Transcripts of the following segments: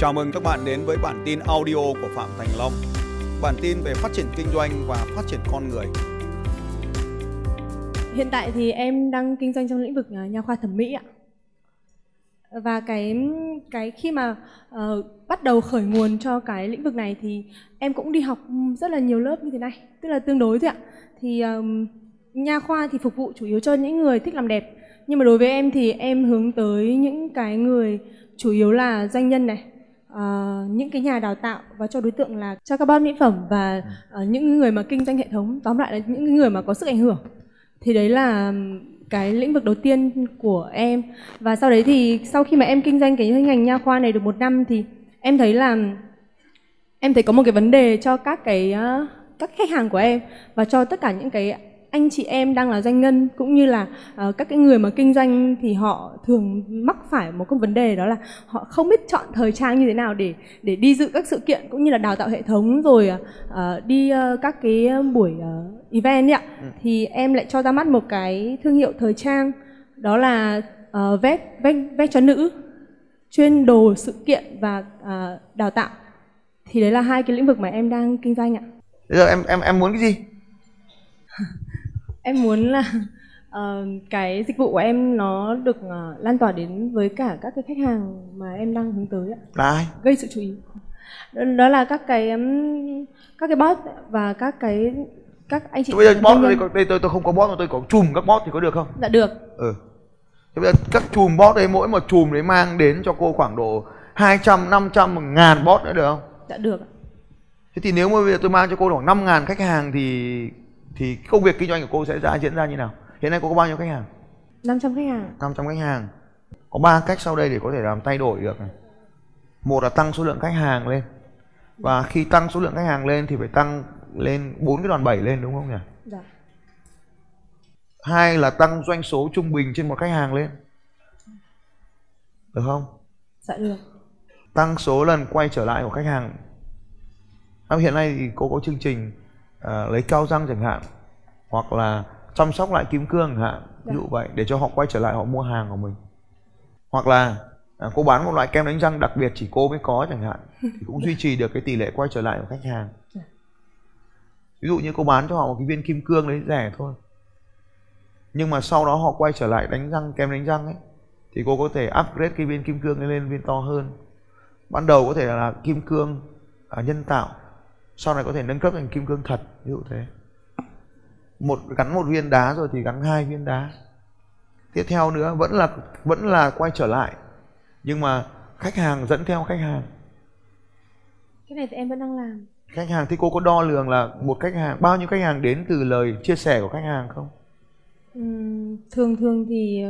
Chào mừng các bạn đến với bản tin audio của Phạm Thành Long. Bản tin về phát triển kinh doanh và phát triển con người. Hiện tại thì em đang kinh doanh trong lĩnh vực à, nha khoa thẩm mỹ ạ. Và cái cái khi mà uh, bắt đầu khởi nguồn cho cái lĩnh vực này thì em cũng đi học rất là nhiều lớp như thế này, tức là tương đối thôi ạ. Thì um, nha khoa thì phục vụ chủ yếu cho những người thích làm đẹp. Nhưng mà đối với em thì em hướng tới những cái người chủ yếu là doanh nhân này, uh, những cái nhà đào tạo và cho đối tượng là cho các bác mỹ phẩm và uh, những người mà kinh doanh hệ thống tóm lại là những người mà có sức ảnh hưởng. Thì đấy là cái lĩnh vực đầu tiên của em. Và sau đấy thì sau khi mà em kinh doanh cái ngành nha khoa này được một năm thì em thấy là em thấy có một cái vấn đề cho các cái các khách hàng của em và cho tất cả những cái anh chị em đang là doanh nhân cũng như là uh, các cái người mà kinh doanh thì họ thường mắc phải một cái vấn đề đó là họ không biết chọn thời trang như thế nào để để đi dự các sự kiện cũng như là đào tạo hệ thống rồi uh, đi uh, các cái buổi uh, event ấy ạ ừ. thì em lại cho ra mắt một cái thương hiệu thời trang đó là uh, vest vest vest cho nữ chuyên đồ sự kiện và uh, đào tạo thì đấy là hai cái lĩnh vực mà em đang kinh doanh ạ. Bây giờ em em em muốn cái gì? em muốn là uh, cái dịch vụ của em nó được uh, lan tỏa đến với cả các cái khách hàng mà em đang hướng tới ạ. Là ai? Gây sự chú ý. Đó, đó là các cái um, các cái bot và các cái các anh chị. Bây giờ bot đây, đây tôi tôi không có bot mà tôi có chùm các bot thì có được không? Dạ được. Ừ. Thế bây giờ các chùm bot đấy mỗi một chùm đấy mang đến cho cô khoảng độ 200, 500, 1 ngàn bot nữa được không? Dạ được. Thế thì nếu mà bây giờ tôi mang cho cô khoảng 5 ngàn khách hàng thì thì công việc kinh doanh của cô sẽ ra diễn ra như nào? Hiện nay cô có bao nhiêu khách hàng? 500 khách hàng. 500 khách hàng. Có ba cách sau đây để có thể làm thay đổi được này. Một là tăng số lượng khách hàng lên. Và khi tăng số lượng khách hàng lên thì phải tăng lên bốn cái đòn bẩy lên đúng không nhỉ? Dạ. hai là tăng doanh số trung bình trên một khách hàng lên. Được không? Dạ được. Tăng số lần quay trở lại của khách hàng. Hiện nay thì cô có chương trình à, lấy cao răng chẳng hạn hoặc là chăm sóc lại kim cương chẳng hạn ví dụ dạ. vậy để cho họ quay trở lại họ mua hàng của mình hoặc là à, cô bán một loại kem đánh răng đặc biệt chỉ cô mới có chẳng hạn thì cũng duy trì được cái tỷ lệ quay trở lại của khách hàng dạ. ví dụ như cô bán cho họ một cái viên kim cương đấy rẻ thôi nhưng mà sau đó họ quay trở lại đánh răng kem đánh răng ấy thì cô có thể upgrade cái viên kim cương lên viên to hơn ban đầu có thể là kim cương à, nhân tạo sau này có thể nâng cấp thành kim cương thật ví dụ thế. Một gắn một viên đá rồi thì gắn hai viên đá. Tiếp theo nữa vẫn là vẫn là quay trở lại. Nhưng mà khách hàng dẫn theo khách hàng. Cái này thì em vẫn đang làm. Khách hàng thì cô có đo lường là một khách hàng bao nhiêu khách hàng đến từ lời chia sẻ của khách hàng không? Uhm, thường thường thì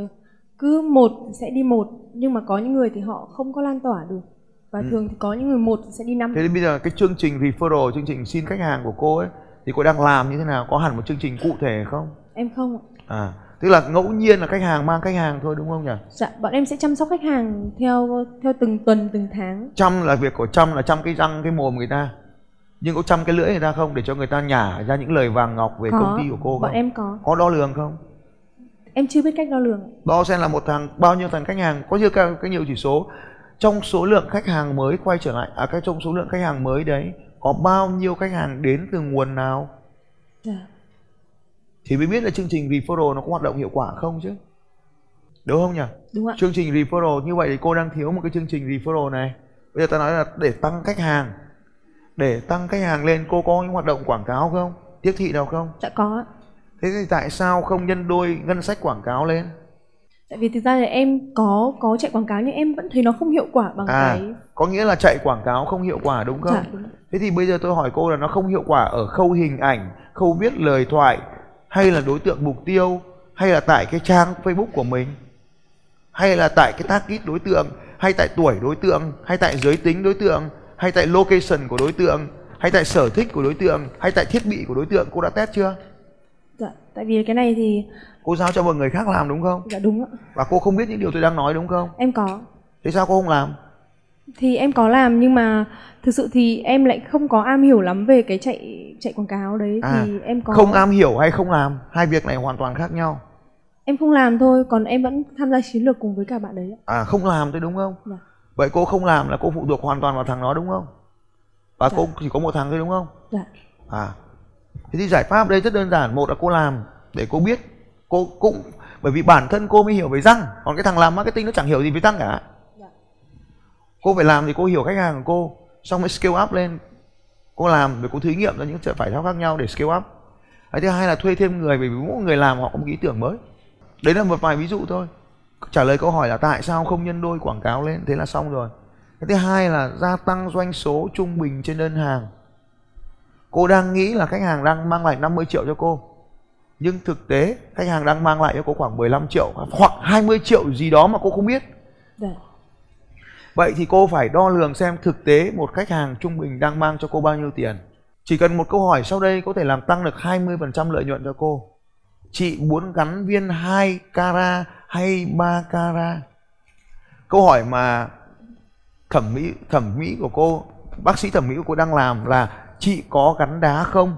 cứ một sẽ đi một nhưng mà có những người thì họ không có lan tỏa được và ừ. thường thì có những người một sẽ đi năm. Thế nên bây giờ cái chương trình referral chương trình xin khách hàng của cô ấy thì cô đang làm như thế nào? Có hẳn một chương trình cụ thể không? Em không ạ. À tức là ngẫu nhiên là khách hàng mang khách hàng thôi đúng không nhỉ? Dạ bọn em sẽ chăm sóc khách hàng theo theo từng tuần từng tháng. Chăm là việc của chăm là chăm cái răng cái mồm người ta. Nhưng có chăm cái lưỡi người ta không để cho người ta nhả ra những lời vàng ngọc về có, công ty của cô không? bọn em có. Có đo lường không? Em chưa biết cách đo lường đo xem là một thằng bao nhiêu thằng khách hàng có nhiều cái, cái nhiều chỉ số trong số lượng khách hàng mới quay trở lại à cái trong số lượng khách hàng mới đấy có bao nhiêu khách hàng đến từ nguồn nào? Yeah. Dạ. thì mới biết là chương trình referral nó có hoạt động hiệu quả không chứ? Đúng không nhỉ? Đúng ạ. Chương trình referral như vậy thì cô đang thiếu một cái chương trình referral này. Bây giờ ta nói là để tăng khách hàng. Để tăng khách hàng lên cô có những hoạt động quảng cáo không? Tiếp thị nào không? Dạ có thế thì tại sao không nhân đôi ngân sách quảng cáo lên tại vì thực ra là em có có chạy quảng cáo nhưng em vẫn thấy nó không hiệu quả bằng à, cái có nghĩa là chạy quảng cáo không hiệu quả đúng không? Dạ, đúng. thế thì bây giờ tôi hỏi cô là nó không hiệu quả ở khâu hình ảnh khâu viết lời thoại hay là đối tượng mục tiêu hay là tại cái trang facebook của mình? Hay là tại cái target đối tượng hay tại tuổi đối tượng hay tại giới tính đối tượng hay tại location của đối tượng hay tại sở thích của đối tượng hay tại thiết bị của đối tượng? Cô đã test chưa dạ tại vì cái này thì cô giao cho một người khác làm đúng không? Dạ đúng ạ. Và cô không biết những điều tôi đang nói đúng không? Em có. Thế sao cô không làm? Thì em có làm nhưng mà thực sự thì em lại không có am hiểu lắm về cái chạy chạy quảng cáo đấy. À, thì em có không am hiểu hay không làm hai việc này hoàn toàn khác nhau. Em không làm thôi còn em vẫn tham gia chiến lược cùng với cả bạn đấy à không làm thôi đúng không? Dạ. vậy cô không làm là cô phụ thuộc hoàn toàn vào thằng đó đúng không? Và Dạ. cô chỉ có một thằng thôi đúng không? Dạ. À thế thì giải pháp đây rất đơn giản. Một là cô làm để cô biết. Cô cũng bởi vì bản thân cô mới hiểu về răng. Còn cái thằng làm marketing nó chẳng hiểu gì về răng cả. Dạ. cô phải làm thì cô hiểu khách hàng của cô xong mới scale up lên. Cô làm rồi cô thí nghiệm ra những phải pháp khác nhau để scale up. Cái thứ hai là thuê thêm người bởi vì mỗi người làm họ có một ý tưởng mới. Đấy là một vài ví dụ thôi. Trả lời câu hỏi là tại sao không nhân đôi quảng cáo lên? Thế là xong rồi. Cái thứ hai là gia tăng doanh số trung bình trên đơn hàng cô đang nghĩ là khách hàng đang mang lại 50 triệu cho cô nhưng thực tế khách hàng đang mang lại cho cô khoảng 15 triệu hoặc 20 triệu gì đó mà cô không biết dạ Vậy thì cô phải đo lường xem thực tế một khách hàng trung bình đang mang cho cô bao nhiêu tiền. Chỉ cần một câu hỏi sau đây có thể làm tăng được 20% lợi nhuận cho cô. Chị muốn gắn viên 2 cara hay 3 cara? Câu hỏi mà thẩm mỹ thẩm mỹ của cô, bác sĩ thẩm mỹ của cô đang làm là chị có gắn đá không?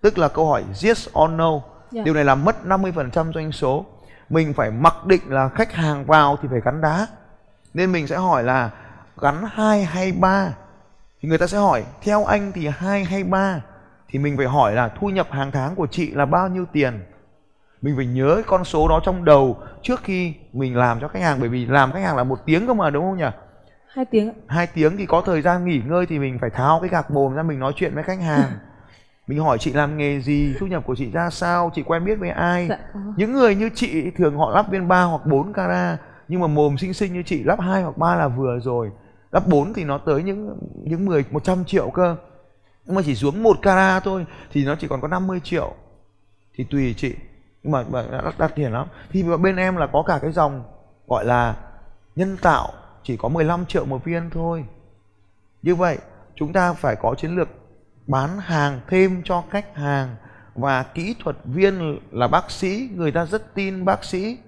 Tức là câu hỏi yes or no. Dạ. Điều này làm mất 50% doanh số. Mình phải mặc định là khách hàng vào thì phải gắn đá nên mình sẽ hỏi là gắn 2 hay 3 thì người ta sẽ hỏi theo anh thì 2 hay 3 thì mình phải hỏi là thu nhập hàng tháng của chị là bao nhiêu tiền mình phải nhớ con số đó trong đầu trước khi mình làm cho khách hàng bởi vì làm khách hàng là một tiếng cơ mà đúng không nhỉ hai tiếng hai tiếng thì có thời gian nghỉ ngơi thì mình phải tháo cái gạc mồm ra mình nói chuyện với khách hàng mình hỏi chị làm nghề gì thu nhập của chị ra sao chị quen biết với ai dạ những người như chị thường họ lắp viên 3 hoặc 4 cara nhưng mà mồm xinh xinh như chị lắp 2 hoặc 3 là vừa rồi. Lắp 4 thì nó tới những những 10 100 triệu cơ. Nhưng mà chỉ xuống một cara thôi thì nó chỉ còn có 50 triệu. Thì tùy chị. Nhưng mà, mà đắt, đắt tiền lắm. Thì bên em là có cả cái dòng gọi là nhân tạo chỉ có 15 triệu một viên thôi. Như vậy, chúng ta phải có chiến lược bán hàng thêm cho khách hàng và kỹ thuật viên là bác sĩ người ta rất tin bác sĩ,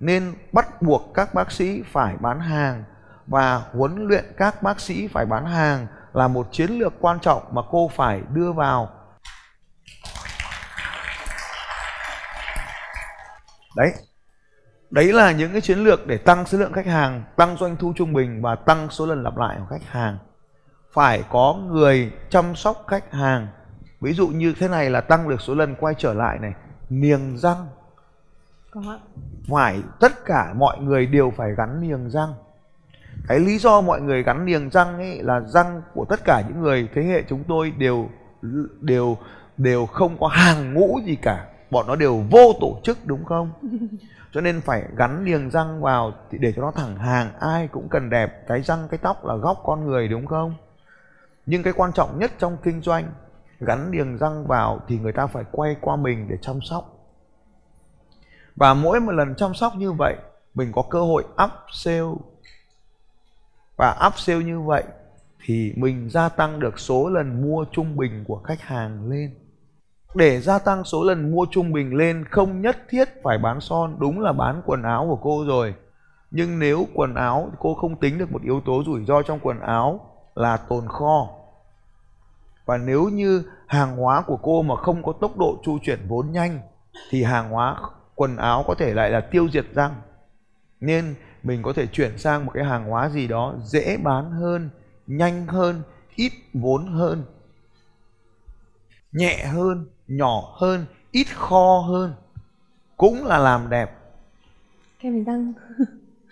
nên bắt buộc các bác sĩ phải bán hàng và huấn luyện các bác sĩ phải bán hàng là một chiến lược quan trọng mà cô phải đưa vào đấy đấy là những cái chiến lược để tăng số lượng khách hàng tăng doanh thu trung bình và tăng số lần lặp lại của khách hàng. Phải có người chăm sóc khách hàng. Ví dụ như thế này là tăng được số lần quay trở lại này niềng răng. Phải tất cả mọi người đều phải gắn niềng răng. Cái lý do mọi người gắn niềng răng ấy là răng của tất cả những người thế hệ chúng tôi đều đều đều không có hàng ngũ gì cả. Bọn nó đều vô tổ chức đúng không cho nên phải gắn niềng răng vào thì để cho nó thẳng hàng. Ai cũng cần đẹp. Cái răng, cái tóc là góc con người, đúng không? Nhưng cái quan trọng nhất trong kinh doanh, gắn niềng răng vào thì người ta phải quay qua mình để chăm sóc. Và mỗi một lần chăm sóc như vậy, mình có cơ hội up sale. Và up sale như vậy thì mình gia tăng được số lần mua trung bình của khách hàng lên để gia tăng số lần mua trung bình lên, không nhất thiết phải bán son, đúng là bán quần áo của cô rồi. Nhưng nếu quần áo, cô không tính được một yếu tố rủi ro trong quần áo là tồn kho. Và nếu như hàng hóa của cô mà không có tốc độ chu chuyển vốn nhanh, thì hàng hóa, quần áo có thể lại là tiêu diệt răng. Nên mình có thể chuyển sang một cái hàng hóa gì đó dễ bán hơn, nhanh hơn, ít vốn hơn, nhẹ hơn nhỏ hơn ít kho hơn cũng là làm đẹp. Kem đánh răng.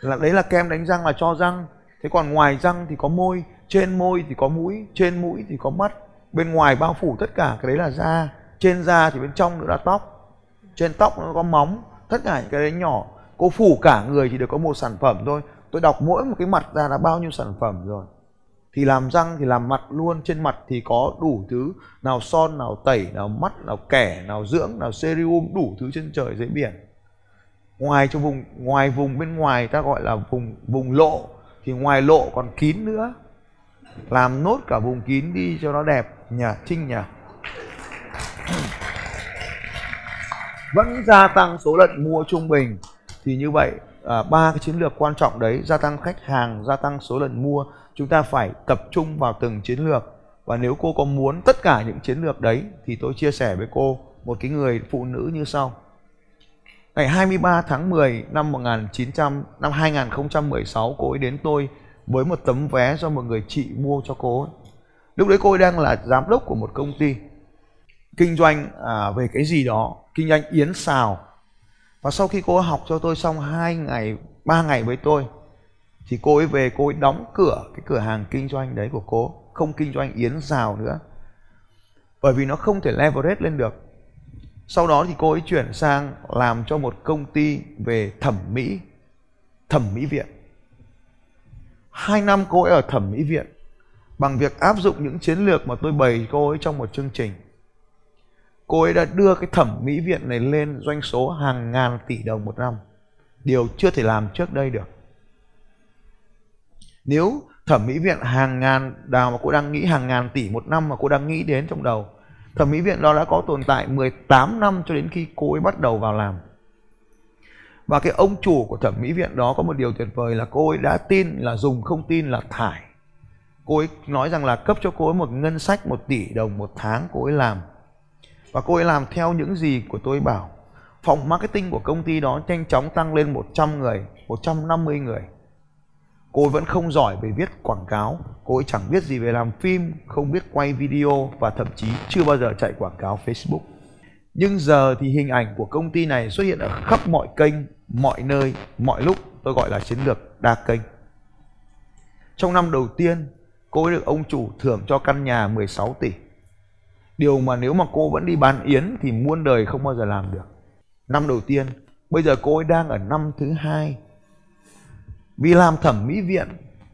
Là đấy là kem đánh răng là cho răng. Thế còn ngoài răng thì có môi trên môi thì có mũi trên mũi thì có mắt. Bên ngoài bao phủ tất cả cái đấy là da. Trên da thì bên trong nữa là tóc. Trên tóc nó có móng tất cả những cái đấy nhỏ. Cô phủ cả người thì được có một sản phẩm thôi. Tôi đọc mỗi một cái mặt ra là bao nhiêu sản phẩm rồi thì làm răng thì làm mặt luôn trên mặt thì có đủ thứ nào son nào tẩy nào mắt nào kẻ nào dưỡng nào serum đủ thứ trên trời dưới biển. Ngoài cho vùng ngoài vùng bên ngoài ta gọi là vùng vùng lộ thì ngoài lộ còn kín nữa. Làm nốt cả vùng kín đi cho nó đẹp nhỉ trinh nhỉ vẫn gia tăng số lần mua trung bình. Thì như vậy à, ba cái chiến lược quan trọng đấy gia tăng khách hàng gia tăng số lần mua chúng ta phải tập trung vào từng chiến lược. Và nếu cô có muốn tất cả những chiến lược đấy thì tôi chia sẻ với cô một cái người phụ nữ như sau. Ngày 23 tháng 10 năm 1900 năm 2016 cô ấy đến tôi với một tấm vé do một người chị mua cho cô ấy. lúc đấy cô ấy đang là giám đốc của một công ty kinh doanh à, về cái gì đó kinh doanh yến xào. Và sau khi cô ấy học cho tôi xong hai ngày ba ngày với tôi thì cô ấy về, cô ấy đóng cửa cái cửa hàng kinh doanh đấy của cô, không kinh doanh yến xào nữa. Bởi vì nó không thể leverage lên được. Sau đó thì cô ấy chuyển sang làm cho một công ty về thẩm mỹ thẩm mỹ viện. Hai năm cô ấy ở thẩm mỹ viện, bằng việc áp dụng những chiến lược mà tôi bày cô ấy trong một chương trình. Cô ấy đã đưa cái thẩm mỹ viện này lên doanh số hàng ngàn tỷ đồng một năm, điều chưa thể làm trước đây được nếu thẩm mỹ viện hàng ngàn, đào mà cô đang nghĩ hàng ngàn tỷ một năm mà cô đang nghĩ đến trong đầu. Thẩm mỹ viện đó đã có tồn tại 18 năm cho đến khi cô ấy bắt đầu vào làm. Và cái ông chủ của thẩm mỹ viện đó có một điều tuyệt vời là cô ấy đã tin là dùng, không tin là thải. Cô ấy nói rằng là cấp cho cô ấy một ngân sách một tỷ đồng một tháng cô ấy làm. Và cô ấy làm theo những gì của tôi bảo. Phòng marketing của công ty đó nhanh chóng tăng lên 100 người 150 người cô ấy vẫn không giỏi về viết quảng cáo. Cô ấy chẳng biết gì về làm phim, không biết quay video và thậm chí chưa bao giờ chạy quảng cáo facebook. Nhưng giờ thì hình ảnh của công ty này xuất hiện ở khắp mọi kênh, mọi nơi, mọi lúc. Tôi gọi là chiến lược đa kênh. Trong năm đầu tiên, cô ấy được ông chủ thưởng cho căn nhà 16 tỷ. Điều mà nếu mà cô vẫn đi bán yến thì muôn đời không bao giờ làm được. Năm đầu tiên, bây giờ cô ấy đang ở năm thứ hai vì làm thẩm mỹ viện,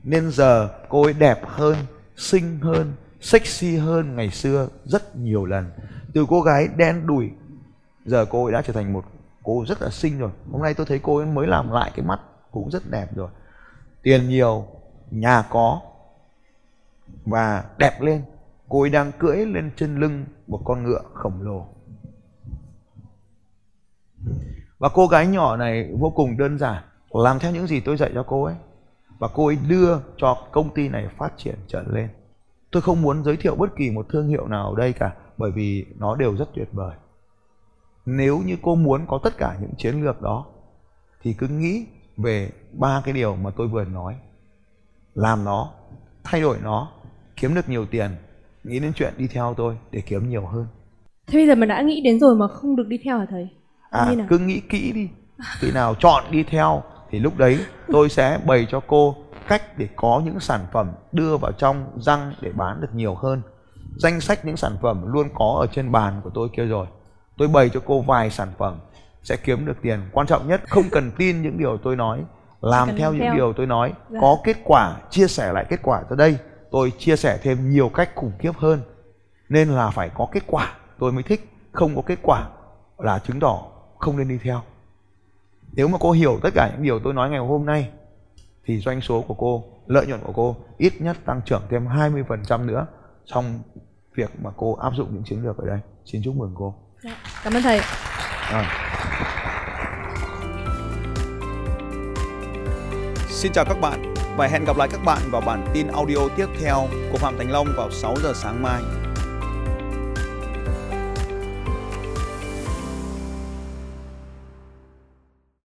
nên giờ cô ấy đẹp hơn, xinh hơn, sexy hơn ngày xưa rất nhiều lần. Từ cô gái đen đùi giờ cô ấy đã trở thành một cô rất là xinh rồi. Hôm nay tôi thấy cô ấy mới làm lại cái mắt cũng rất đẹp rồi. Tiền nhiều, nhà có, và đẹp lên. Cô ấy đang cưỡi lên trên lưng một con ngựa khổng lồ. Và cô gái nhỏ này vô cùng đơn giản làm theo những gì tôi dạy cho cô ấy. Và cô ấy đưa cho công ty này phát triển trở lên. Tôi không muốn giới thiệu bất kỳ một thương hiệu nào ở đây cả bởi vì nó đều rất tuyệt vời. Nếu như cô muốn có tất cả những chiến lược đó thì cứ nghĩ về ba cái điều mà tôi vừa nói. Làm nó thay đổi nó kiếm được nhiều tiền nghĩ đến chuyện đi theo tôi để kiếm nhiều hơn. Thế bây giờ mà đã nghĩ đến rồi mà không được đi theo hả thầy? À cứ nghĩ kỹ đi. Khi nào chọn đi theo thì lúc đấy tôi sẽ bày cho cô cách để có những sản phẩm đưa vào trong răng để bán được nhiều hơn. Danh sách những sản phẩm luôn có ở trên bàn của tôi kia rồi. Tôi bày cho cô vài sản phẩm sẽ kiếm được tiền. Quan trọng nhất không cần tin những điều tôi nói. Làm theo, theo những điều tôi nói. Dạ. có kết quả chia sẻ lại kết quả ra đây. Tôi chia sẻ thêm nhiều cách khủng khiếp hơn. Nên là phải có kết quả tôi mới thích. Không có kết quả là chứng tỏ không nên đi theo nếu mà cô hiểu tất cả những điều tôi nói ngày hôm nay thì doanh số của cô lợi nhuận của cô ít nhất tăng trưởng thêm 20% nữa trong việc mà cô áp dụng những chiến lược ở đây xin chúc mừng cô dạ, cảm ơn thầy à. Xin chào các bạn và hẹn gặp lại các bạn vào bản tin audio tiếp theo của Phạm Thành Long vào 6 giờ sáng mai.